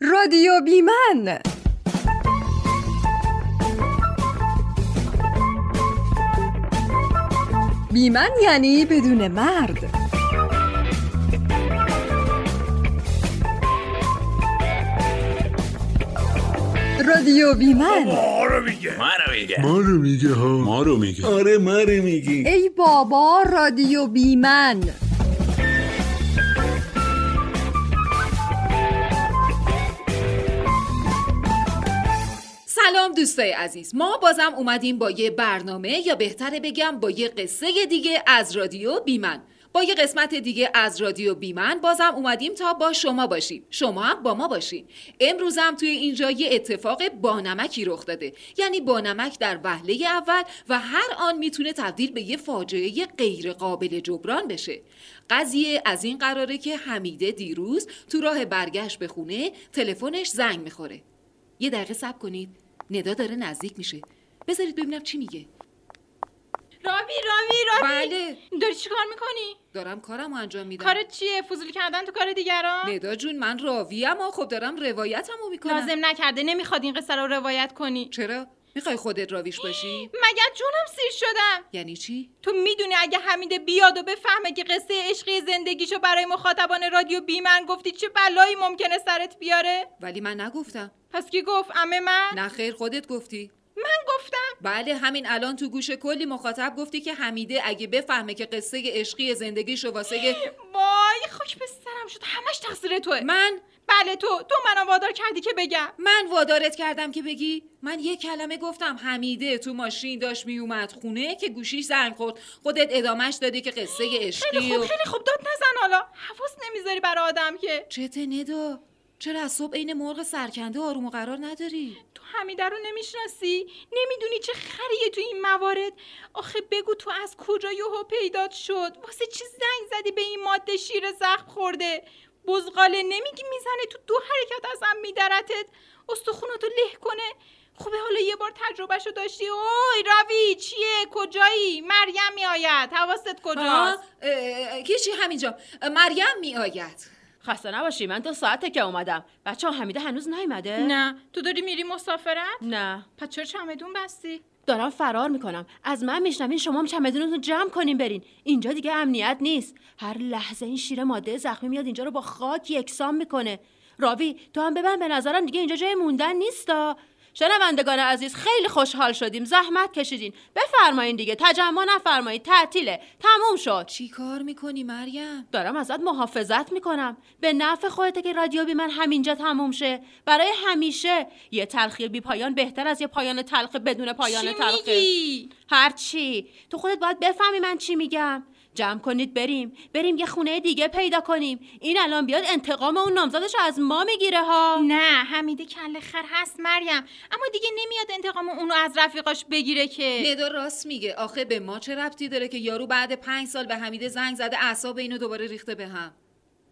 رادیو بیمن. بیمن یعنی بدون مرد. رادیو بیمن. ما رو میگه. ما رو میگه. ما رو میگه ها ما رو میگه آره ما رو میگه. ای بابا رادیو بیمن. سلام دوستای عزیز. ما بازم اومدیم با یه برنامه یا بهتره بگم با یه قصه دیگه از رادیو بیمن. با یه قسمت دیگه از رادیو بیمن بازم اومدیم تا با شما باشیم. شما هم با ما باشین. امروزم توی اینجا یه اتفاق بانمکی رخ داده. یعنی بانمک در وهله اول و هر آن می‌تونه تبدیل به یه فاجعه غیر قابل جبران بشه. قضیه از این قراره که حمیده دیروز تو راه برگشت به خونه تلفنش زنگ می‌خوره. یه دقیقه صبر کنید. ندا داره نزدیک میشه. بذارید ببینم چی میگه. راوی راوی راوی. بله. داری چی کار می‌کنی؟ دارم کارم انجام میدم. کارت چیه؟ فضولی کردن تو کار دیگران؟ ندا جون من راویم اما خب دارم روایتمو می‌کنم. لازم نکرده نمی‌خواد این قصه رو روایت کنی. چرا؟ می‌خوای خودت راویش باشی؟ مگر جونم سیر شدم؟ یعنی چی؟ تو می‌دونی اگه حمیده بیاد و بفهمه که قصه عشقی زندگیشو برای مخاطبان رادیو بیمن گفتی چه بلایی ممکنه سرت بیاره؟ ولی من نگفتم. پس کی گفت امه من؟ نه خیر خودت گفتی. من گفتم. بله همین الان تو گوش کلی مخاطب گفتی که حمیده اگه بفهمه که قصه عشقی زندگیشو واسه وای خوش به سرم شد. همش تقصیر توه. من؟ بله تو تو منو وادار کردی که بگم. من وادارت کردم که بگی؟ من یه کلمه گفتم حمیده تو ماشین داشت میومد خونه که گوشیش زنگ خورد. خودت ادامش دادی که قصه عشقی خیلی خوب و... خیلی خوب. داد نزن حالا. حواس نمی‌ذاری برای آدم که. چته ندا؟ چرا از صبح عین مرغ سرکنده آروم و قرار نداری؟ تو حمیده رو نمی‌شناسی؟ نمی‌دونی چه خریه تو این موارد؟ آخه بگو تو از کجا یهو پیدات شد؟ واسه چی زنگ زدی به این ماده شیر زخم خورده؟ بزغاله نمیگی می‌زنه تو دو حرکت ازم میدرتت؟ استخوناتو له کنه؟ خوبه حالا یه بار تجربهشو داشتی؟ اوی راوی چیه؟ کجایی؟ مریم میآید. حواست کجاست؟ کیچی همینجا. مریم میآید. خسته نباشی من دو ساعته که اومدم. بچه ها حمیده هنوز نیومده؟ نه. تو داری میری مسافرت؟ نه. پس چرا چمدون بستی؟ دارم فرار می‌کنم. از من میشنوین شما هم چمدونتون جمع کنین برین. اینجا دیگه امنیت نیست. هر لحظه این شیر ماده زخمی میاد اینجا رو با خاک یکسان می‌کنه. راوی تو هم ببن به نظرم دیگه اینجا جای موندن نیستا. شنوندگان عزیز خیلی خوشحال شدیم. زحمت کشیدین. بفرمایین دیگه. تجمع نفرمایید. تعطیله. تموم شد. چی کار می‌کنی مریم؟ دارم ازت محافظت می‌کنم. به نفع خودته که رادیو بی من همینجا تموم شه. برای همیشه یه تلخی بی پایان بهتر از یه پایان تلخ بدون پایان چی تلخه. میگی؟ هرچی. تو خودت باید بفهمی من چی میگم. جمع کنید بریم. بریم یه خونه دیگه پیدا کنیم. این الان بیاد انتقام اون نامزدش رو از ما می‌گیره ها. نه حمیده کله خر هست مریم. اما دیگه نمیاد انتقام اونو از رفیقاش بگیره که. ندا راست میگه. آخه به ما چه ربطی داره که یارو بعد پنج سال به حمیده زنگ زده اعصاب اینو دوباره ریخته به هم؟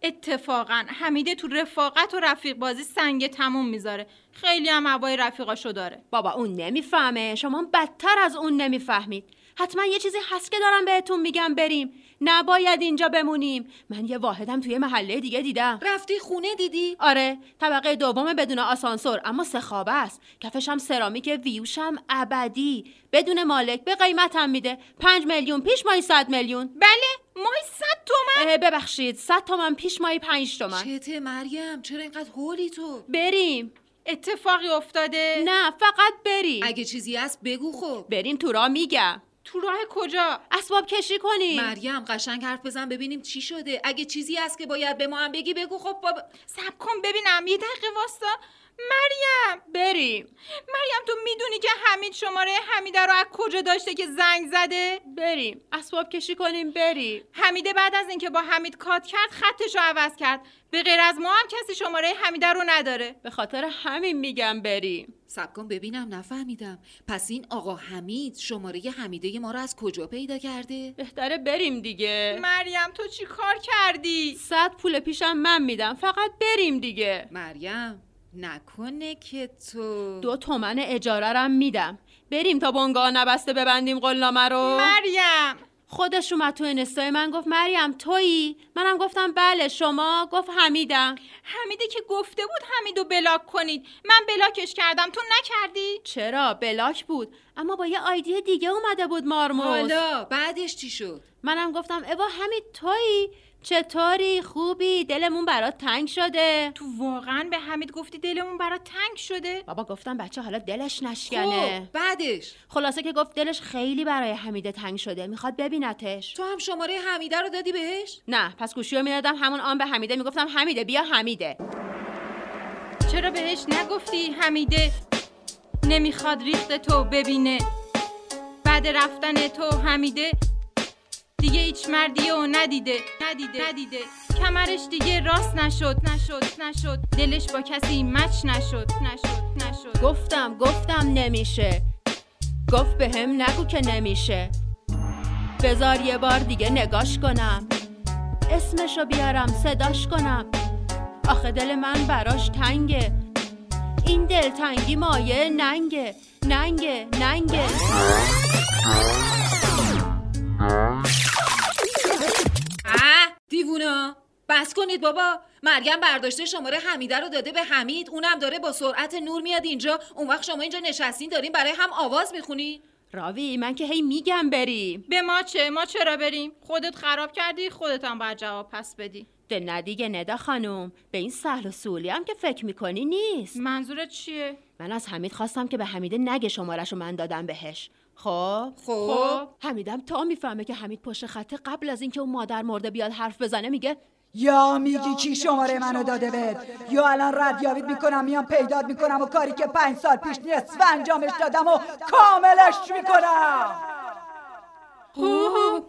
اتفاقا حمیده تو رفاقت و رفیق بازی سنگ تموم می‌ذاره. خیلی هم هوای رفیقاشو داره. بابا اون نمی‌فهمه. شما بدتر از اون نمی‌فهمید. حتما یه چیزی هست که دارم بهتون میگم بریم. نباید اینجا بمونیم. من یه واحدم توی محله دیگه دیدم. رفتی خونه دیدی؟ آره طبقه دوم بدون آسانسور اما سه خوابه است. کفش هم سرامیک ویوشم ابدی. بدون مالک به قیمتم میده. پنج میلیون پیش مایی صد میلیون. بله ماهی صد تومن؟ ببخشید صد تومن پیش مایی پنج تومن. چته مریم چرا اینقدر هولی تو؟ بریم. اتفاقی افتاده؟ نه فقط بریم. اگه چیزی هست بگو خب. بریم تو راه میگم. تو راه کجا؟ اسباب کشی کنیم. مریم قشنگ حرف بزن ببینیم چی شده. اگه چیزی هست که باید به ما هم بگی بگو. خب بابا سب کن ببینم. یه دقیقه واستا مریم! بریم. مریم تو می‌دونی که حمید شماره حمیده رو از کجا داشته که زنگ زده؟ بریم. اسباب کشی کنیم بریم. حمیده بعد از اینکه با حمید کات کرد خطش رو عوض کرد. به غیر از ما هم کسی شماره حمیده رو نداره. به خاطر همین میگم بریم. سب کن ببینم نفهمیدم. پس این آقا حمید شماره حمیده ما رو از کجا پیدا کرده؟ بهتره بریم دیگه. مریم تو چی کار کردی؟ صد پول پیشم من میدم. فقط بریم دیگه. مریم. نکنه که تو دو تومن اجاره رم میدم. بریم تا بنگاه نبسته ببندیم قلنامه رو. مریم! خودش اومد تو اینستای من گفت مریم تویی؟ منم گفتم بله شما؟ گفت حمیدم. حمیده که گفته بود حمیدو بلاک کنید. من بلاکش کردم. تو نکردی؟ چرا؟ بلاک بود. اما با یه آیدی دیگه اومده بود مارموز حالا بعدش چی شد؟ منم گفتم اوا حمید تویی؟ چطوری؟ خوبی؟ دلمون برات تنگ شده. تو واقعا به حمید گفتی دلمون برات تنگ شده؟ بابا گفتم بچه حالا دلش نشکنه. خب بعدش؟ خلاصه که گفت دلش خیلی برای حمیده تنگ شده. می‌خواد ببینتش. تو هم شماره حمیده رو دادی بهش؟ نه پس گوشی رو می‌دادم همون آن به حمیده. می‌گفتم حمیده بیا حمیده. چرا بهش نگفتی حمیده نمی‌خواد ریخت تو ببینه؟ بعد رفتن تو حمیده دیگه هیچ مردی و ندیده ندیده ندیده. کمرش دیگه راست نشد نشد نشد. دلش با کسی مچ نشد نشد نشد. گفتم گفتم نمیشه. گفت به هم نگو که نمیشه. بذار یه بار دیگه نگاش کنم. اسمشو بیارم صداش کنم. آخه دل من براش تنگه. این دل تنگی مایه ننگه ننگه ننگه. اه دیوونا بس کنید بابا. مریم برداشته شماره حمیده رو داده به حمید. اونم داره با سرعت نور میاد اینجا. اون وقت شما اینجا نشستین دارین برای هم آواز می‌خونی. راوی من که هی میگم بریم. به ما چه؟ ما چرا بریم؟ خودت خراب کردی خودت هم باید جواب پس بدی. ده نه دیگه ندا خانوم به این سهل و سولی هم که فکر می‌کنی نیست. منظورت چیه؟ من از حمید خواستم که به حمیده نگه شمارش رو من دادم بهش. خب؟ خب؟ حمیدم تا می‌فهمه که حمید پشت خطه قبل از اینکه اون مادر مرده بیاد حرف بزنه میگه یا میگی کی شماره منو داده بهت؟ یا الان ردیابیت می‌کنم میام پیدات می‌کنم و کاری که پنج سال پیش نصف انجامش دادم و کاملش می‌کنم. خب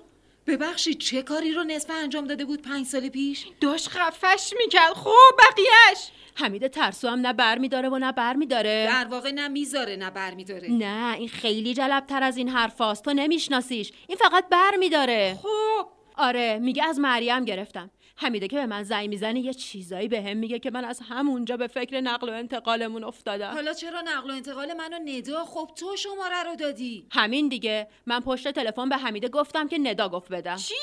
ببخشید چه کاری رو نصف انجام داده بود پنج سال پیش؟ داشت خفش می‌کرد خب بقیهش حمید ترسو هم نه بر میداره و نه بر میداره. در واقع نه می‌ذاره نه بر میداره. نه این خیلی جلبتر از این حرفاست. تو نمیشناسیش. این فقط بر میداره. خب آره میگه از مریم گرفتم. حمیده که به من زنگ می‌زنه یه چیزایی به هم میگه که من از همونجا به فکر نقل و انتقالمون افتادم. حالا چرا نقل و انتقال منو ندا؟ خب تو شماره رو دادی. همین دیگه. من پشت تلفن به حمیده گفتم که ندا گفت بدم. چی؟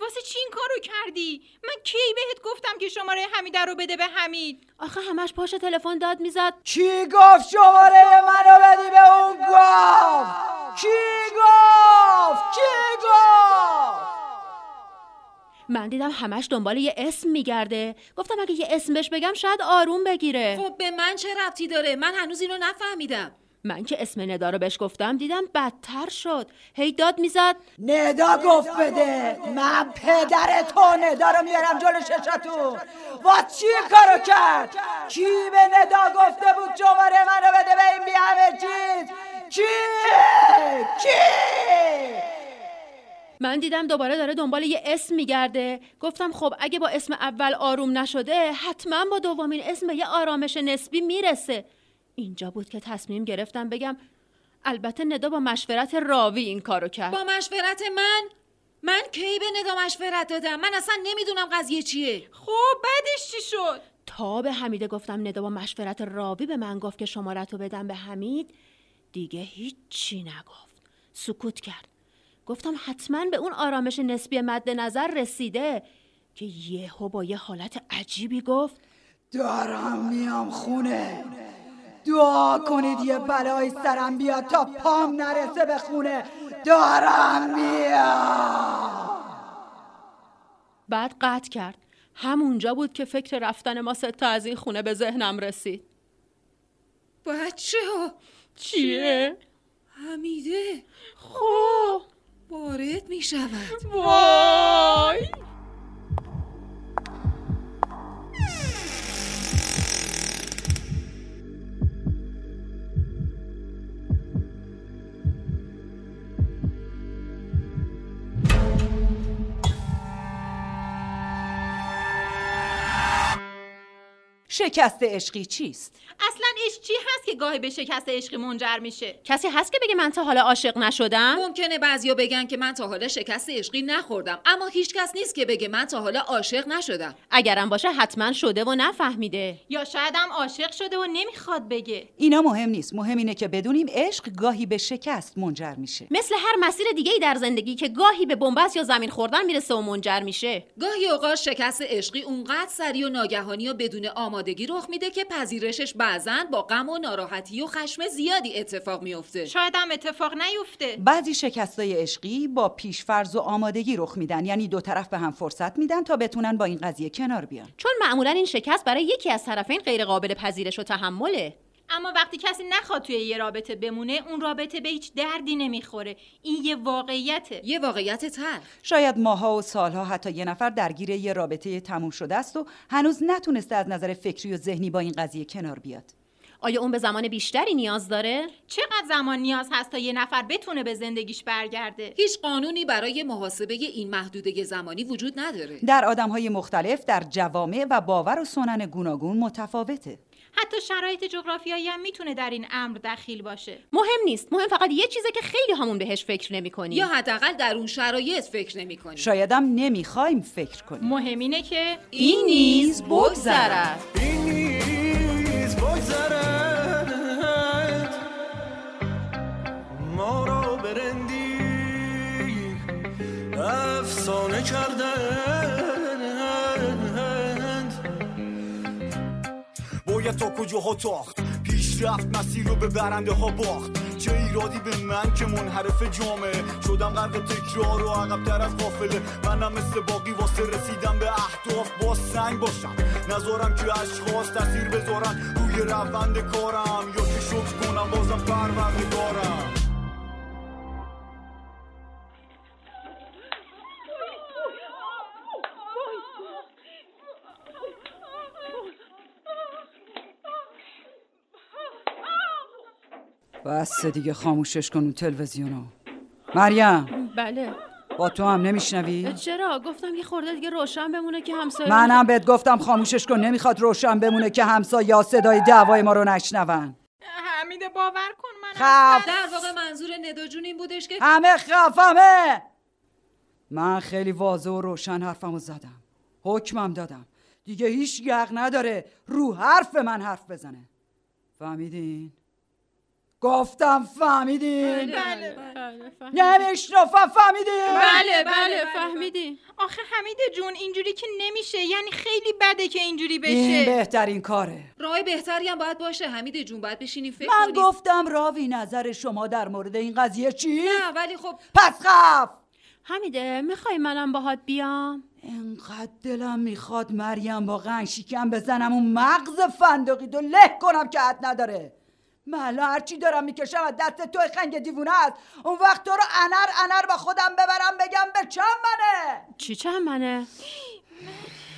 واسه چی این کارو کردی؟ من کی بهت گفتم که شماره حمیده رو بده به حمید؟ آخه همش پشت تلفن داد می‌زد. کی گفت شماره منو بدی به اون گفت؟ کی گفت کی گفت من دیدم همش دنبال یه اسم میگرده. گفتم اگه یه اسم بهش بگم شاید آروم بگیره. خب به من چه ربطی داره؟ من هنوز اینو نفهمیدم. من که اسم ندا رو بهش گفتم دیدم بدتر شد. هی داد می‌زد. ندا گفت بده. من پدر تو ندا رو میارم جلو ششتون واس چی کارو کرد؟ کی به ندا گفته بود شماره منو بده به این بی همه چیز کی؟ کی؟ من دیدم دوباره داره دنبال یه اسم میگرده. گفتم خب اگه با اسم اول آروم نشده حتما با دومین اسم به یه آرامش نسبی می‌رسه. اینجا بود که تصمیم گرفتم بگم البته ندا با مشورت راوی این کارو کرد. با مشورت من؟ من کی به ندا مشورت دادم؟ من اصلا نمی‌دونم قضیه چیه. خب بعدش چی شد؟ تا به حمیده گفتم ندا با مشورت راوی به من گفت که شمارت رو بدم به حمید دیگه هیچی نگفت. سکوت کرد. گفتم حتما به اون آرامش نسبی مد نظر رسیده که یهو با یه حالت عجیبی گفت دارم میام خونه. دعا کنید یه بلایی سرم بیاد تا پام نرسه به خونه. دارم میام. بعد قطع کرد. همونجا بود که فکر رفتن ما ستا از این خونه به ذهنم رسید. بچه ها چیه؟ حمیده. خب. وارد می شود وای! شکست عشقی چیست؟ اصلا عشق چی هست که گاهی به شکست عشقی منجر میشه؟ کسی هست که بگه من تا حالا عاشق نشدم؟ ممکنه بعضیا بگن که من تا حالا شکست عشقی نخوردم اما هیچ کس نیست که بگه من تا حالا عاشق نشدم. اگرم باشه حتما شده و نفهمیده. یا شاید هم عاشق شده و نمی‌خواد بگه. اینا مهم نیست. مهم اینه که بدونیم عشق گاهی به شکست منجر میشه. مثل هر مسیر دیگه ای در زندگی که گاهی به بنبست یا زمین خوردن می‌رسه و منجر میشه. گاهی اوقات شکست عشقی اونقدر سریع و ناگهانی و بدون آمادگی رخ میده که پذیرشش بعضا با غم و ناراحتی و خشم زیادی اتفاق میفته شاید هم اتفاق نیفته. بعضی شکستای عشقی با پیشفرض و آمادگی رخ میدن. یعنی دو طرف به هم فرصت میدن تا بتونن با این قضیه کنار بیان. چون معمولا این شکست برای یکی از طرفین غیر قابل پذیرش و تحمله. اما وقتی کسی نخواد توی یه رابطه بمونه اون رابطه به هیچ دردی نمی‌خوره. این یه واقعیته. یه واقعیت تلخ. شاید ماها و سالها حتی یه نفر درگیر یه رابطه تموم شده است و هنوز نتونسته از نظر فکری و ذهنی با این قضیه کنار بیاد. آیا اون به زمان بیشتری نیاز داره؟ چقدر زمان نیاز هست تا یه نفر بتونه به زندگیش برگرده؟ هیچ قانونی برای محاسبه این محدوده زمانی وجود نداره. در آدمهای مختلف در جوامع و باور و سنن گوناگون متفاوته. حتی شرایط جغرافیایی هم می‌تونه در این امر دخیل باشه. مهم نیست. مهم فقط یه چیزه که خیلی همون بهش فکر نمی‌کنیم. یا حداقل در اون شرایط فکر نمی‌کنی شایدم نمی‌خوایم فکر کنیم. مهم اینه که این نیز بگذرد. این نیز بگذرد. ما را برندی افسانه کردند تا کجاها تاخت؟ پیشرفت مسیر رو به برنده ها باخت. چه ایرادی به من که منحرف جامعه؟ شدم غرق تکرار و عقبتر از قافله. منم مثل باقی واسه رسیدم به اهداف با سنگ باشم. نذارم که اشخاص تاثیر بذارن روی روند کارم. یا که شکر کنم بازم پرونده بس دیگه خاموشش کن اون تلویزیونو. مریم. بله. با تو هم نمیشنوی؟ چرا؟ گفتم یه خورده دیگه روشن بمونه که همسایه منم بهت گفتم خاموشش کن نمی‌خواد روشن بمونه که همسایه صدای دعوای ما رو نشنون. حمیده باور کن من خف. در واقع منظور ندا جون این بودش که همه خفمه من خیلی واضح و روشن حرفمو زدم. حکمم دادم. دیگه هیچ یق نداره. رو حرف من حرف بزنه. فهمیدین؟ گفتم فهمیدین؟ بله بله نمیشنفم فهمیدین؟ بله بله فهمیدیم آخه حمیده جون اینجوری که نمیشه. یعنی خیلی بده که اینجوری این بشه بهترین کاره. راه بهتری هم باید باشه. حمید جون باید بشینیم فکر من کنیم گفتم راوی نظر شما در مورد این قضیه چی؟ نه ولی خب پس خف! حمیده می‌خوای منم باهات بیام؟ انقدر دلم می‌خواد مریم با شکم بزنم. اون مغز فندقی دو له کنم که حد نداره. من هرچی دارم می‌کشم از دست توی خنگ دیوونه است. اون وقت تو رو انر انر با خودم ببرم بگم به چند منه؟ چی چند منه؟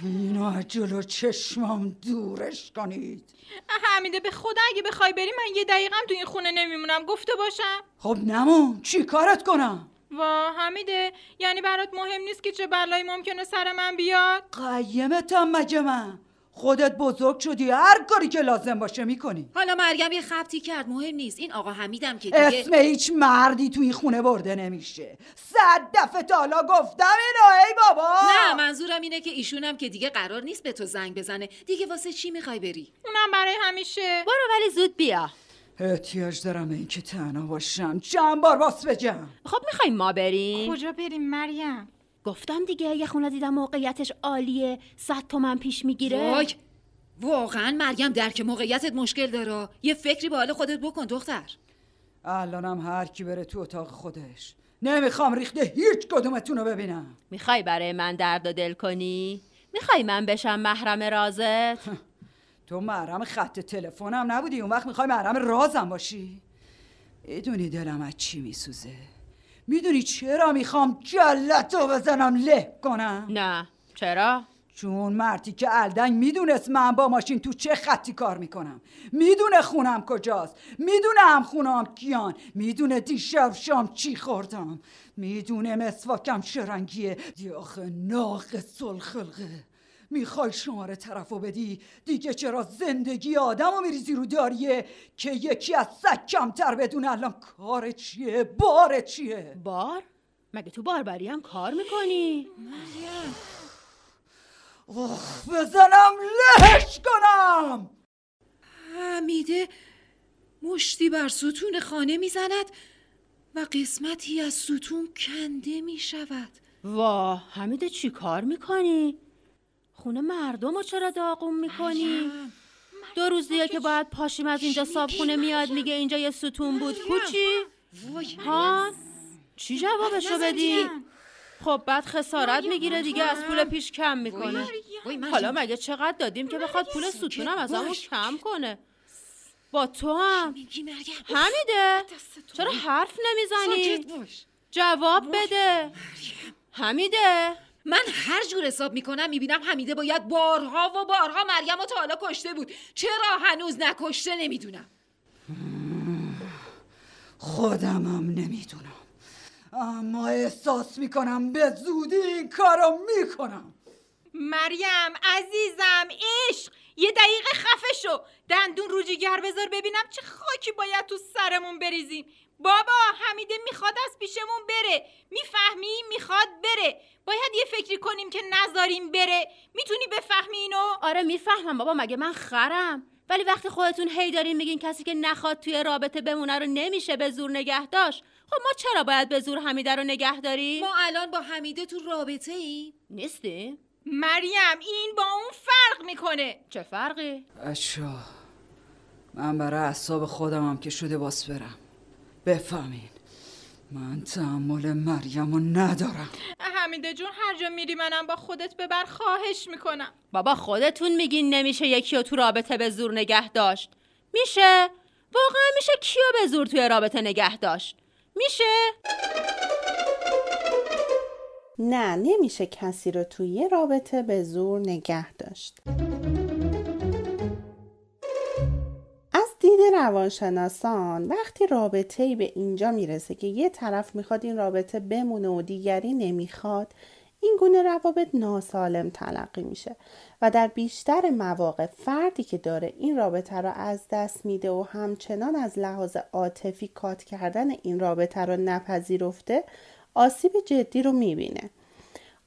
اینو از جلو چشمم دورش کنید. حمیده به خدا اگه بخوای بری من یه دقیقم تو این خونه نمیمونم. گفته باشم؟ خب نمون چی کارت کنم؟ وا حمیده یعنی برات مهم نیست که چه بلایی ممکنه سر من بیاد؟ قیمتم مگه من؟ خودت بزرگ شدی. هر کاری که لازم باشه می‌کنی. حالا مریم یه خبتی کرد. مهم نیست. این آقا حمیدم که دیگه اسم هیچ مردی توی خونه برده نمیشه. صد دفعه تا حالا گفتم اینو ای بابا! نه منظورم اینه که ایشونم که دیگه قرار نیست به تو زنگ بزنه. دیگه واسه چی می‌خوای بری؟ اونم برای همیشه. برو ولی زود بیا. احتیاج دارم به اینکه تنها باشم. چند بار واس بجم خب می‌خوایم ما بریم. کجا بریم مریم؟ گفتم دیگه یه خونه دیدم موقعیتش عالیه. صد تومن پیش می‌گیره. وای واقعا مریم درک موقعیتت مشکل داره. یه فکری به حال خودت بکن دختر. الانم هر کی بره تو اتاق خودش. نمی‌خوام ریخته هیچ کدومتون رو ببینم. می‌خوای برای من درد و دل کنی؟ می‌خوای من بشم محرم رازت؟ تو محرم خط تلفنم نبودی. اون وقت می‌خوای محرم رازم باشی. می‌دونی دلم از چی میسوزه. می‌دونی چرا می‌خوام جلتو بزنم؟ له کنم. نه. چرا؟ چون مردی که الدنگ می‌دونست من با ماشین تو چه خطی کار می‌کنم. می‌دونه خونم کجاست. می‌دونه هم خونم کیان. می‌دونه دیشب شام چی خوردم. می‌دونه مسواکم چه رنگیه. دی آخه ناقص الخلقه. می‌خوای شماره طرفو بدی دیگه چرا زندگی آدم رو میریزی رو داریه که یکی از سگ کمتر بدون الان کار چیه بار چیه بار؟ مگه تو باربری هم کار می‌کنی؟ اوه بزنم لهش کنم حمیده مشتی بر ستون خانه می‌زند و قسمتی از ستون کنده می شود واه حمیده چی کار می‌کنی؟ خونه مردم رو چرا داغون می‌کنی؟ دو روز دیگه که باید پاشیم از اینجا صاحب خونه میاد میگه اینجا یه ستون بود. کوچی؟ وای. ها؟ چی جوابشو بدی؟ خب بعد خسارت می‌گیره دیگه از پول پیش کم می‌کنه. حالا مگه چقدر دادیم که بخواد پول ستونم از همون. کم کنه؟ با تو هم. حمیده. چرا حرف نمی‌زنی؟ جواب بده. حمیده. من هر جور حساب می‌کنم می‌بینم حمیده باید بارها و بارها مریم رو تا حالا کشته بود. چرا هنوز نکشته نمی‌دونم؟ خودمم نمی‌دونم. اما احساس می‌کنم به زودی این کارو می‌کنم. مریم عزیزم عشق یه دقیقه خفه شو. دندون رو جیگر بذار ببینم چه خاکی باید تو سرمون بریزیم. بابا حمیده می‌خواد از پیشمون بره. می‌فهمی؟ می‌خواد بره. باید یه فکری کنیم که نذاریم بره. می‌تونی بفهمی اینو؟ آره می‌فهمم بابا مگه من خرم؟ ولی وقتی خودتون هی دارین میگین کسی که نخواد توی رابطه بمونه رو نمیشه به زور نگه داشت خب ما چرا باید به زور حمیده رو نگه داریم؟ ما الان با حمیده تو رابطه ای؟ نیستیم؟ مریم این با اون فرق می‌کنه. چه فرقی؟ اشا من برای اعصاب خودمم که شده باس برم. بفهمین. من تحمل مریم رو ندارم. حمیده جون هر جا میری منم با خودت ببر خواهش می‌کنم. بابا خودتون میگین نمیشه یکی رو تو رابطه به زور نگه داشت. میشه؟ واقعا میشه کیو به زور توی رابطه نگه داشت؟ میشه؟ نه نمیشه کسی رو توی یه رابطه به زور نگه داشت. روانشناسان وقتی رابطه ای به اینجا می‌رسه که یه طرف می‌خواد این رابطه بمونه و دیگری نمی‌خواد این گونه روابط ناسالم تلقی میشه و در بیشتر مواقع فردی که داره این رابطه رو از دست میده و همچنان از لحاظ عاطفی کات کردن این رابطه رو نپذیرفته آسیب جدی رو می‌بینه.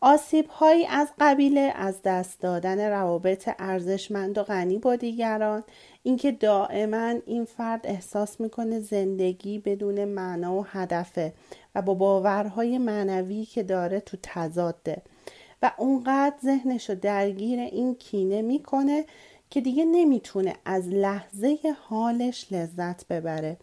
آسیب هایی از قبیل از دست دادن روابط ارزشمند و غنی با دیگران. اینکه دائما این فرد احساس می‌کنه زندگی بدون معنا و هدفه و با باورهای معنوی که داره تو تضاده. و اونقدر ذهنشو درگیر این کینه می‌کنه که دیگه نمی‌تونه از لحظه حالش لذت ببره.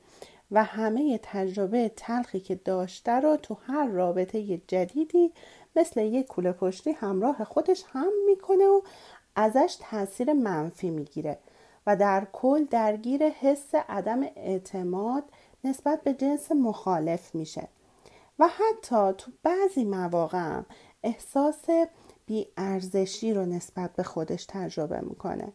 و همه تجربه تلخی که داشته رو تو هر رابطه جدیدی مثل یک کوله پشتی همراه خودش هم می‌کنه و ازش تاثیر منفی می‌گیره و در کل درگیر حس عدم اعتماد نسبت به جنس مخالف میشه. و حتی تو بعضی مواقع احساس بیارزشی رو نسبت به خودش تجربه می‌کنه.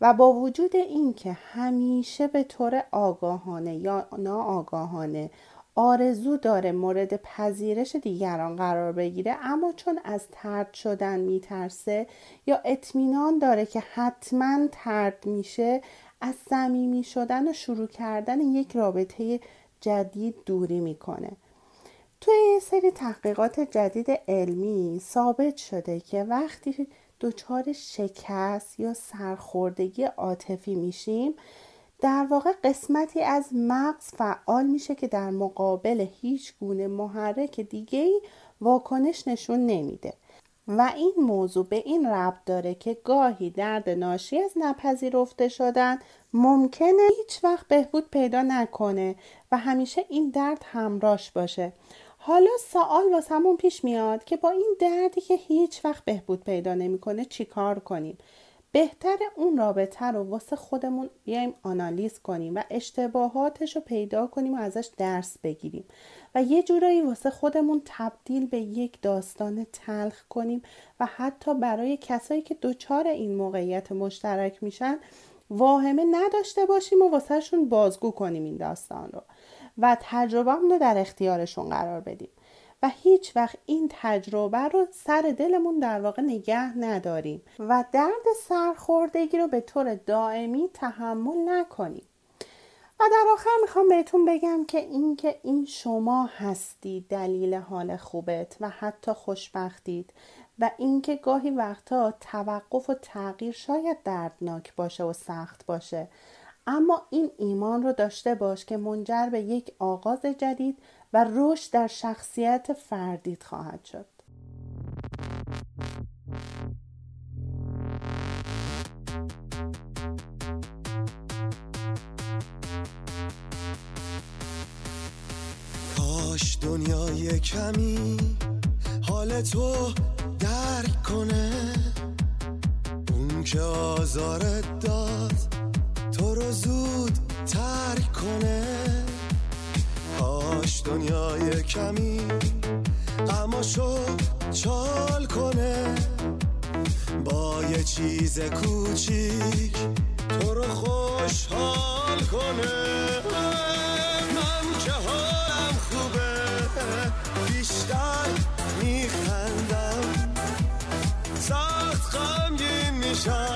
و با وجود اینکه همیشه به طور آگاهانه یا ناآگاهانه آرزو داره مورد پذیرش دیگران قرار بگیره اما چون از ترد شدن میترسه یا اطمینان داره که حتما ترد میشه از صمیمی شدن و شروع کردن یک رابطه جدید دوری می‌کنه. توی یه سری تحقیقات جدید علمی ثابت شده که وقتی دچار شکست یا سرخوردگی عاطفی میشیم در واقع قسمتی از مغز فعال میشه که در مقابل هیچ گونه محرک دیگه ای واکنش نشون نمیده. و این موضوع به این ربط داره که گاهی درد ناشی از نپذیرفته شدن ممکنه هیچ وقت بهبود پیدا نکنه و همیشه این درد همراش باشه. حالا سوال واسمون پیش میاد که با این دردی که هیچ وقت بهبود پیدا نمی‌کنه چیکار کنیم؟ بهتر اون رابطه رو واسه خودمون بیایم آنالیز کنیم و اشتباهاتش رو پیدا کنیم و ازش درس بگیریم و یه جورایی واسه خودمون تبدیل به یک داستان تلخ کنیم و حتی برای کسایی که دچار این موقعیت مشترک میشن واهمه نداشته باشیم و واسهشون بازگو کنیم این داستان رو و تجربه رو در اختیارشون قرار بدیم. هیچ وقت این تجربه رو سر دلمون در واقع نگه نداریم و درد سرخوردگی رو به طور دائمی تحمل نکنیم. و در آخر می‌خوام بهتون بگم که اینکه این شما هستید دلیل حال خوبت و حتی خوشبختید و اینکه گاهی وقتا توقف و تغییر شاید دردناک باشه و سخت باشه. اما این ایمان رو داشته باش که منجر به یک آغاز جدید و رشد در شخصیت فردیت خواهد شد. کاش دنیای کمی حال تو درک کنه. اون که آزارت داد تو رو زود ترک کنه. کاش دنیای کمی. غماشو چال کنه. با یه چیز کوچیک تو رو خوشحال کنه. من که حالم خوبه بیشتر میخندم. سخت غمگین میشم.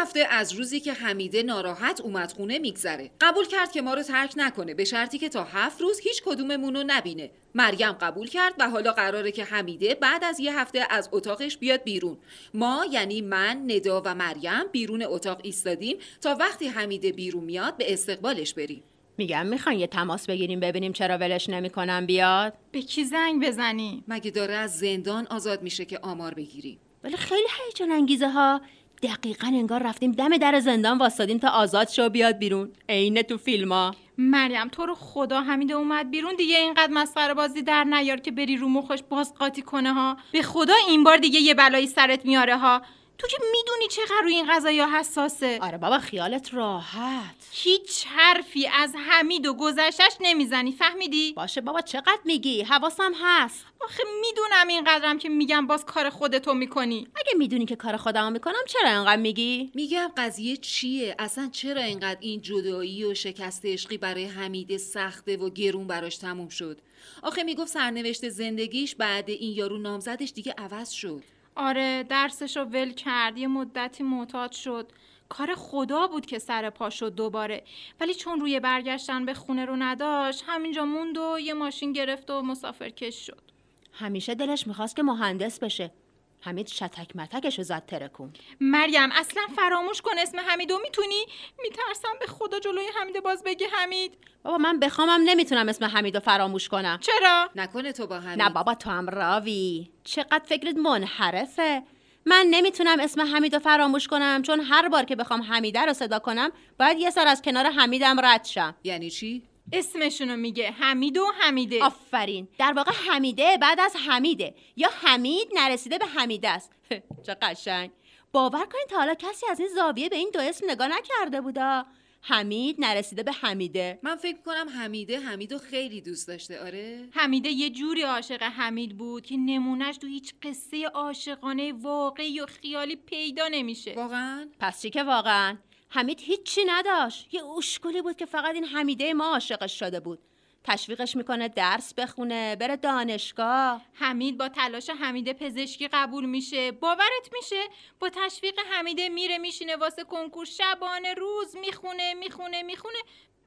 هفته از روزی که حمیده ناراحت اومد خونه میگذره. قبول کرد که ما رو ترک نکنه. به شرطی که تا هفت روز هیچ کدوممون رو نبینه. مریم قبول کرد و حالا قراره که حمیده بعد از یه هفته از اتاقش بیاد بیرون. ما یعنی من ندا و مریم بیرون اتاق ایستادیم تا وقتی حمیده بیرون میاد به استقبالش بریم. میگم می‌خواین یه تماس بگیریم ببینیم چرا ولش نمی‌کنم بیاد. به کی زنگ بزنی؟ مگه داره از زندان آزاد میشه که آمار بگیریم؟ ولی خیلی هیجان انگیزه ها. دقیقا انگار رفتیم دم در زندان واسادیم تا آزاد شو بیاد بیرون. عین تو فیلم ها. مریم تو رو خدا حمیده اومد بیرون دیگه اینقدر مسخره بازی در نیار که بری رو مخش باز قاطی کنه ها. به خدا این بار دیگه یه بلایی سرت میاره ها. تو که می‌دونی چقدر روی این قضايا حساسه. آره بابا خیالت راحت. هیچ حرفی از حمید و گذشتش نمی‌زنی فهمیدی؟ باشه بابا چقدر میگی؟ حواسم هست. آخه می‌دونم اینقدرم که میگم باز کار خودتو می‌کنی. اگه می‌دونی که کار خودمو می‌کنم چرا انقدر میگی؟ میگم قضیه چیه؟ اصلا چرا اینقدر این جدایی و شکست عشقی برای حمیده سخته و گرون براش تموم شد؟ آخه می‌گفت سرنوشت زندگیش بعد این یارو نامزدش دیگه عوض شد. آره درسش رو ول کرد یه مدتی معتاد شد. کار خدا بود که سر پا شد دوباره. ولی چون روی برگشتن به خونه رو نداشت همینجا موند و یه ماشین گرفت و مسافرکش شد. همیشه دلش می‌خواست که مهندس بشه. حمید شتک متکش رو زد ترکون مریم اصلا فراموش کن اسم حمیدو می‌تونی؟ میترسم به خدا جلوی حمید باز بگی حمید. بابا من بخوامم نمی‌تونم اسم حمیدو فراموش کنم. چرا؟ نکنه تو با حمید. نه بابا تو هم راوی. چقدر فکرت منحرفه. من نمی‌تونم اسم حمیدو فراموش کنم چون هر بار که بخوام حمیده رو صدا کنم باید یه سر از کنار حمیدم رد شم. یعنی چی؟ اسمشونو میگه. حمید و حمیده. آفرین. در واقع حمیده بعد از حمیده. یا حمید نرسیده به حمیده است. چه قشنگ. باور کنید تا حالا کسی از این زاویه به این دو اسم نگاه نکرده بودا. حمید نرسیده به حمیده. من فکر کنم حمیده حمیدو خیلی دوست داشته. آره؟ حمیده یه جوری عاشق حمید بود که نمونهش تو هیچ قصه عاشقانه واقعی و خیالی پیدا نمیشه. واقعا؟ پس چی که واقعا؟ حمید هیچی نداشت. یه اوشکلی بود که فقط این حمیده ما عاشقش شده بود. تشویقش می‌کنه درس بخونه بره دانشگاه. حمید با تلاش حمیده پزشکی قبول میشه. باورت میشه؟ با تشویق حمیده میره میشینه واسه کنکور شبانه روز می‌خونه می‌خونه می‌خونه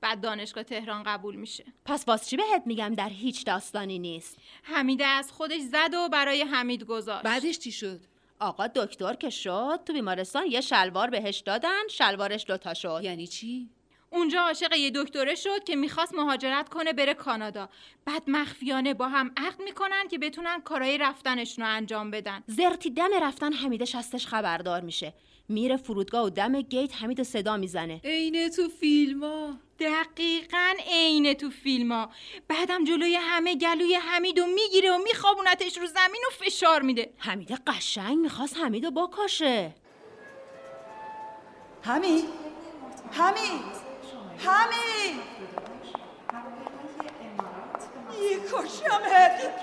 بعد دانشگاه تهران قبول میشه. پس واس چی بهت میگم در هیچ داستانی نیست؟ حمیده از خودش زد و برای حمید گذاشت. بعدش چی شد؟ آقا دکتر که شد تو بیمارستان یه شلوار بهش دادن شلوارش دوتا شد. یعنی چی؟ اونجا عاشق یه دکتره شد که می‌خواست مهاجرت کنه بره کانادا. بعد مخفیانه با هم عقد می‌کنن که بتونن کارهای رفتنشون رو انجام بدن. زرتی دم رفتن حمیده شستش خبردار میشه. میره فرودگاه و دم گیت حمید و صدا می‌زنه. عین تو فیلم ها دقیقا عین تو فیلم ها بعدم جلوی همه گلوی حمید و می‌گیره و میخوابونتش رو زمین و فشار میده. حمیده قشنگ می‌خواست حمید رو بکشه حمید؟ حمید؟ حمید؟ میکشمت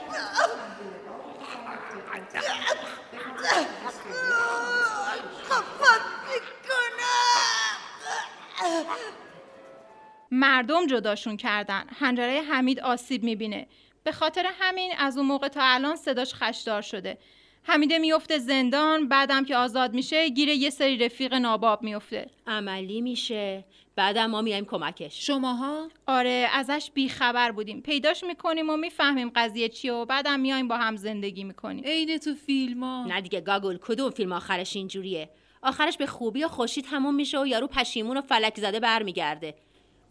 مردم جداشون کردن. هنجره حمید آسیب می‌بینه. به خاطر همین از اون موقع تا الان صداش خشدار شده. حمیده میفته زندان بعدم که آزاد میشه گیر یه سری رفیق ناباب میفته عملی میشه. بعدم ما میایم کمکش. شماها؟ آره ازش بیخبر بودیم. پیداش می‌کنیم و می‌فهمیم قضیه چیه و بعدم میایم با هم زندگی می‌کنیم. عین تو فیلم ها. نه دیگه گاگل کدوم فیلم آخرش اینجوریه؟ آخرش به خوبی و خوشی تموم میشه و یارو پشیمون و فلک زده برمیگرده.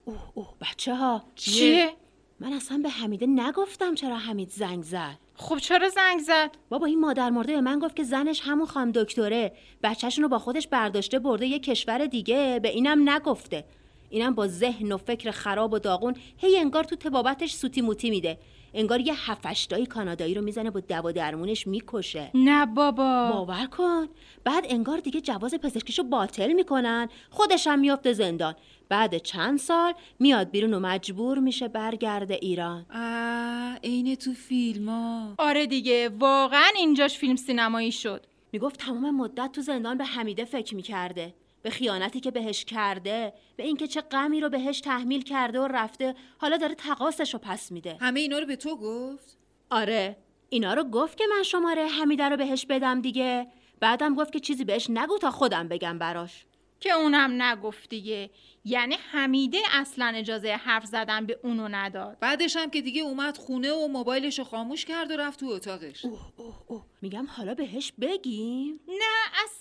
اوه اوه بچه ها چیه؟ من اصلا به حمیده نگفتم چرا حمید زنگ زد. خب چرا زنگ زد؟ بابا این مادر مرده به من گفت که زنش همون خانم دکتره. بچهشون رو با خودش برداشته برده یه کشور دیگه به اینم نگفته. اینم با ذهن و فکر خراب و داغون هی انگار تو تبابتش سوتی موتی میده. انگار یه هفشتایی کانادایی رو می‌زنه با دوا درمونش می‌کشه. نه بابا. باور کن. بعد انگار دیگه جواز پزشکیشو باطل می‌کنن. خودش هم میافته زندان. بعد چند سال میاد بیرون و مجبور میشه برگرده ایران. آه عین تو فیلم ها. آره دیگه واقعا اینجاش فیلم سینمایی شد. می‌گفت تمام مدت تو زندان به حمیده فکر می‌کرده. به خیانتی که بهش کرده به اینکه چه غمی رو بهش تحمیل کرده و رفته حالا داره تقاصش رو پس میده. همه اینا رو به تو گفت؟ آره اینا رو گفت که من شماره حمیده رو بهش بدم دیگه. بعدم گفت که چیزی بهش نگو تا خودم بگم براش. که اونم نگفت دیگه. یعنی حمیده اصلا اجازه حرف زدن به اونو نداد. بعدش هم که دیگه اومد خونه و موبایلش رو خاموش کرد و رفت تو اتاقش. اوه اوه اوه. میگم حالا بهش بگیم. نه اصلا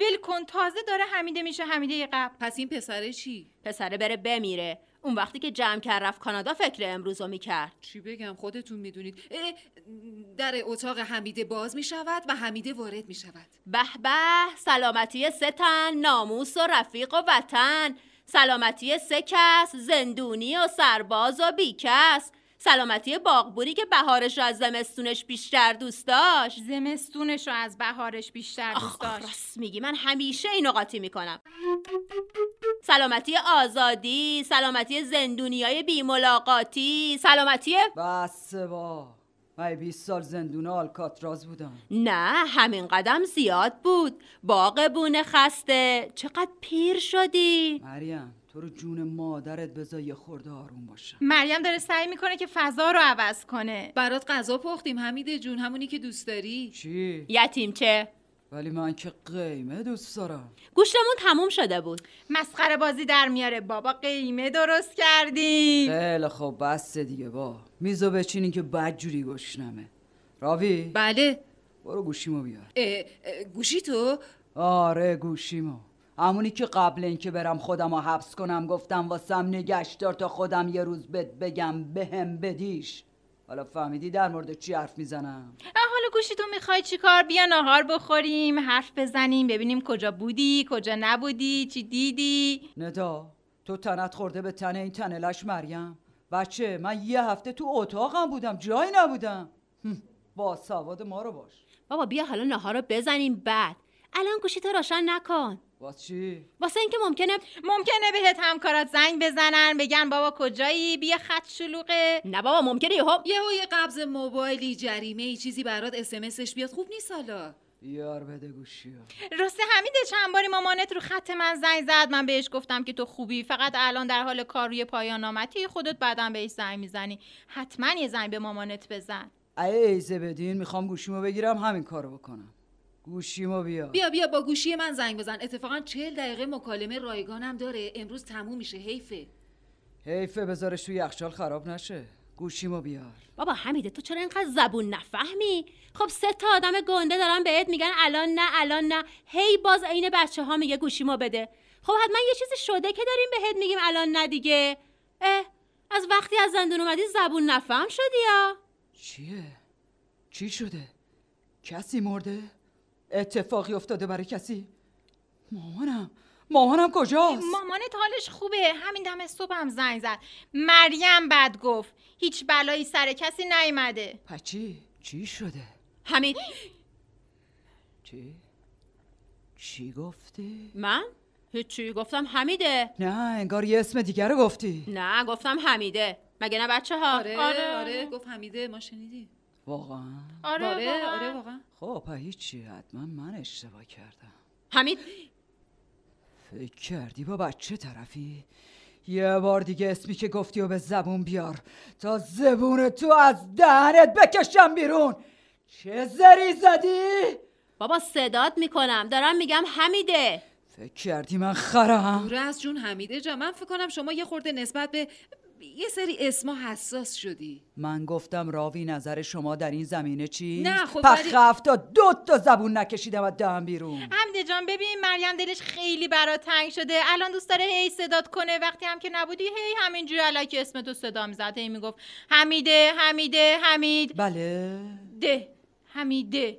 ول کن تازه داره حمیده میشه حمیده قبل. پس این پسره چی؟ پسره بره بمیره. اون وقتی که جمع کرد رفت کانادا فکر امروز رو می‌کرد. چی بگم خودتون می‌دونید. در اتاق حمیده باز می‌شود و حمیده وارد می‌شود. به به سلامتی سه تن ناموس و رفیق و وطن. سلامتی سه کس زندونی و سرباز و بیکس. سلامتی باغبوری که بهارش رو از زمستونش بیشتر دوست داشت. زمستونش رو از بهارش بیشتر دوست آخ داشت. راست میگی من همیشه اینو قاطی می‌کنم. سلامتی آزادی سلامتی زندونی های بیملاقاتی سلامتی بس با. من 20 سال زندون آلکاتراز بودم. نه همین قدم زیاد بود. باغ بونه خسته. چقدر پیر شدی؟ مریم تو رو جون مادرت بذار یه خورده آروم باشم. مریم داره سعی می‌کنه که فضا رو عوض کنه. برات غذا پختیم حمیده جون همونی که دوست داری. چی؟ یتیمچه ولی من که قیمه دوست دارم. گوشتمون تموم شده بود. مسخره بازی در میاره. بابا قیمه درست کردیم. خیلی خوب بس دیگه با. میزو بچینین که بدجوری گشنمه. راوی؟ بله. برو گوشیمو بیار. اه، اه، گوشی تو؟ آره گوشیمو. همونی که قبل اینکه برم خودم رو حبس کنم گفتم واسم نگش دار تا خودم یه روز بهت بگم بهم بدیش. حالا فهمیدی در مورد چی حرف می‌زنم؟ حالا گوشی تو می‌خوای چیکار بیا ناهار بخوریم حرف بزنیم ببینیم کجا بودی کجا نبودی چی دیدی؟ ندا تو تنت خورده به تن این تنلش مریم. بچه من یه هفته تو اتاقم بودم جایی نبودم. با سواد ما رو باش. بابا بیا حالا نهار رو بزنیم بعد. الان گوشیتو روشن نکن. واس چی؟ واسه اینکه ممکنه ممکنه بهت همکارات زنگ بزنن بگن بابا کجایی؟ بیا خط شلوغه. نه بابا ممکنه یهو یهو یه قبض موبایلی جریمه ای چیزی برات اسمسش بیاد. خوب نیست حالا. بیار بده گوشی راسته حمیده چند باری مامانت رو خط من زنگ زد. من بهش گفتم که تو خوبی. فقط الان در حال کار روی پایان نامتی خودت بعدا بهش زنگ می‌زنی. حتما یه زنگ به مامانت بزن. ای ایزه بدین می‌خوام گوشیمو بگیرم همین کارو بکنم. گوشیمو بیار بیا. بیا با گوشی من زنگ بزن. اتفاقا چهل دقیقه مکالمه رایگانم داره. امروز تموم میشه. حیفه. حیفه بذارش تو یخچال خراب نشه. گوشیمو بیار. بابا حمیده تو چرا اینقدر زبون نفهمی؟ خب سه تا آدم گنده دارن بهت میگن الان نه الان نه. هی باز عین بچه ها میگه گوشیمو بده. خب حتما یه چیزی شده که داریم بهت میگیم الان نه دیگه. اه از وقتی از زندون اومدی زبون نفهم شدی یا؟ چیه؟ چی شده؟ کسی مرده؟ اتفاقی افتاده برای کسی؟ مامانم. مامانم کجاست؟ مامانت حالش خوبه. همین دم صبح هم زنگ زد. مریم بد گفت. هیچ بلایی سر کسی نیومده. پچی چی؟ شده؟ حمید چی؟ چی گفتی؟ من؟ هیچی. گفتم حمیده. نه انگار یه اسم دیگر رو گفتی. نه گفتم حمیده. مگه نه بچه ها آره. آره, گفت حمیده. ما شنیدیم. واقعا. آره آره واقعا. آره واقعا. خب هیچی حتما من اشتباه کردم. حمید؟ فکر کردی با بچه طرفی؟ یه بار دیگه اسمی که گفتی و به زبون بیار. تا زبون تو از دهنت بکشم بیرون. چه زری زدی؟ بابا صدات می‌کنم. دارم میگم حمیده. فکر کردی من خرم؟ دور از جون حمیده جا من فکر کنم شما یه خورده نسبت به یه سری اسما حساس شدی. من گفتم راوی نظر شما در این زمینه چی؟ نه، خب ولی- هفتا دو تا زبون نکشیدم و دهم بیرون. حمده جان ببین مریم دلش خیلی برا تنگ شده. الان دوست داره هی صدات کنه. وقتی هم که نبودی هی همینجوری علکی اسمتو صدا می‌زد هی می‌گفت حمیده حمیده حمید. بله. ده حمیده.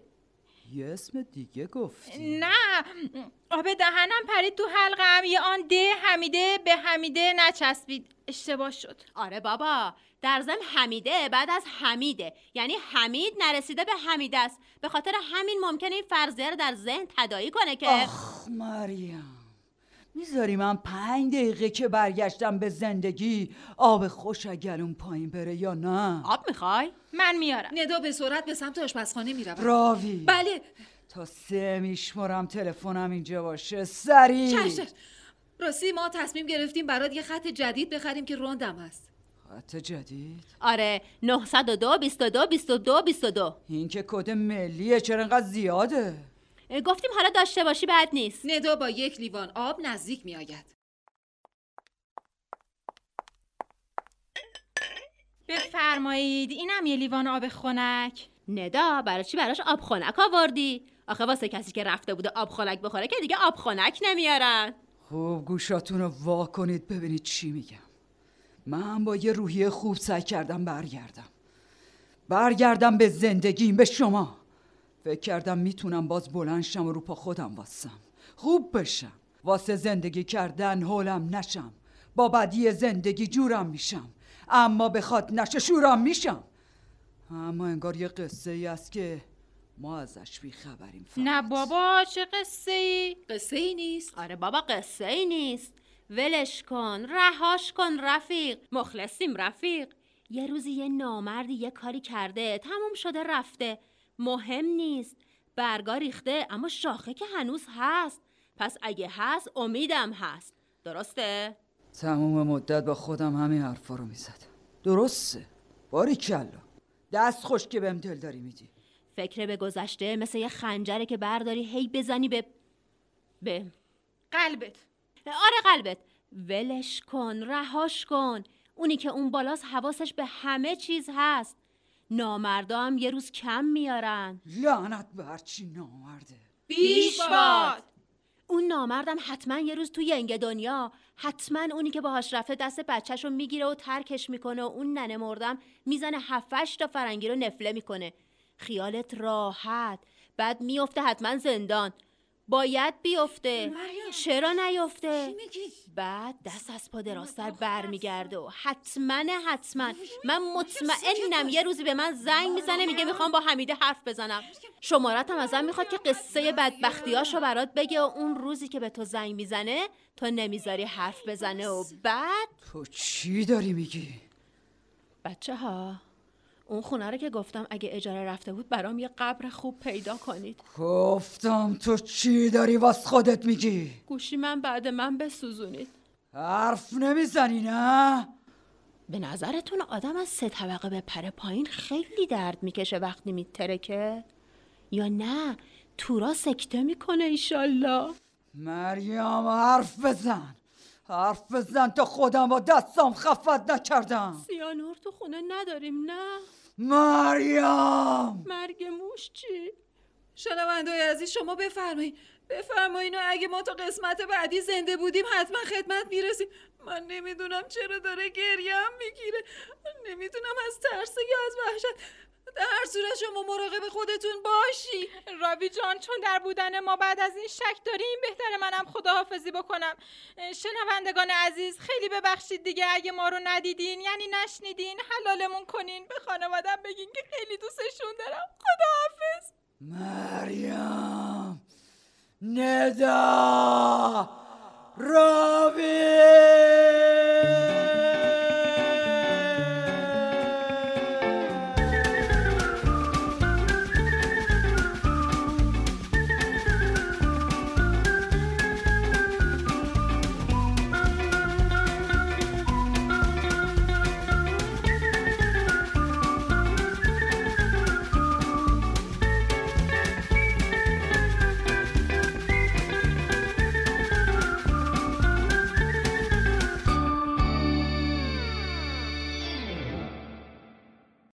یه اسم دیگه گفتی. نه آب دهنم پرید تو حلقم یه آن ده حمیده به حمیده نچسبید. اشتباه شد. آره بابا در ضمن حمیده بعد از حمیده. یعنی حمید نرسیده به حمیده است. به خاطر همین ممکنه این فرضیه رو در ذهن تدایی کنه که آخ مریم. می‌ذاری من پنج دقیقه که برگشتم به زندگی؟ آب خوش گلون پایین بره یا نه؟ آب می‌خوای؟ من میارم. ندا به سرعت به سمت آشپزخانه میرم راوی. بله. تا سه میشمرم تلفنم اینجا باشه. سریع چش چش. راستی ما تصمیم گرفتیم برات یه خط جدید بخریم که روندم هست. خط جدید؟ آره 902 22 22 22 این که کد ملیه چرا انقدر زیاده؟ گفتیم حالا داشته باشی بد نیست. ندا با یک لیوان آب نزدیک میآید. بفرمایید اینم یه لیوان آب خنک. ندا برای چی براش آب خنک آوردی؟ آخه واسه کسی که رفته بوده آب خنک بخوره که دیگه آب خنک نمیارن. خوب گوشاتون رو وا کنید ببینید چی میگم. من با یه روحیه خوب سعی کردم برگردم. برگردم به زندگیم به شما. فکر کردم می‌تونم باز بلند شم و رو پا خودم واسم خوب بشم. واسه زندگی کردن هولم نشم. با بدی زندگی جورم میشم. اما بخواد نشه شورم میشم. اما انگار یه قصه ای است که ما ازش بیخبریم فقط. نه بابا چه قصه ای قصه ای نیست. آره بابا قصه ای نیست. ولش کن. رهاش کن رفیق. مخلصیم رفیق. یه روزی یه نامردی یه کاری کرده. تموم شده رفته. مهم نیست. برگا ریخته اما شاخه که هنوز هست. پس اگه هست امیدم هست. درسته؟ تموم مدت با خودم همین حرفا رو می‌زدم درسته. باری کلا. دست خوش که بهم دل داری میدی. فکر به گذشته مثل یه خنجره که برداری هی بزنی به به قلبت. آره قلبت. ولش کن رهاش کن. اونی که اون بالاست حواسش به همه چیز هست. نامردا هم یه روز کم میارن. لعنت به هرچی نامرده. بیش باد. اون نامردم حتما یه روز تو ینگ دنیا حتما اونی که باهاش رفته دست بچهش رو می‌گیره و ترکش می‌کنه و اون ننه مردم می‌زنه هفتش تا فرنگی رو نفله می‌کنه. خیالت راحت. بعد میفته حتما زندان. باید بیفته. چرا نیفته؟ بعد دست از پا دراستر برمیگرده و حتما حتما. من مطمئنم یه روزی به من زنگ می‌زنه میگه می‌خوام با حمیده حرف بزنم. شمارتم ازم می‌خواد که قصه بدبختیاشو برات بگه و اون روزی که به تو زنگ می‌زنه تو نمی‌ذاری حرف بزنه و بعد تو چی داری میگی؟ بچه ها اون خونه رو که گفتم اگه اجاره رفته بود برام یه قبر خوب پیدا کنید گفتم تو چی داری واس خودت میگی؟ گوشی من بعد من بسوزونید حرف نمی‌زنی نه؟ به نظرتون آدم از سه طبقه به پر پایین خیلی درد می‌کشه وقتی میترکه؟ یا نه تورا سکته می‌کنه ایشالله مریم حرف بزن حرف بزن تا خودم با دستام خفت نکردم. سیانور تو خونه نداریم نه؟ مریم! مرگ موش چی؟ شنوندای عزیز شما بفرمایید. بفرمایید اگه ما تا قسمت بعدی زنده بودیم حتما خدمت می‌رسیم. من نمی‌دونم چرا داره گریم می‌گیره. نمی‌دونم از ترس یا از وحشت. در هر صورت شما مراقب خودتون باشی. راوی جان چون در بودن ما بعد از این شک داریم بهتر منم خداحافظی بکنم. شنوندگان عزیز خیلی ببخشید دیگه اگه ما رو ندیدین یعنی نشنیدین حلالمون کنین. به خانوادم بگین که خیلی دوستشون دارم. خداحافظ. مریم ندا راوی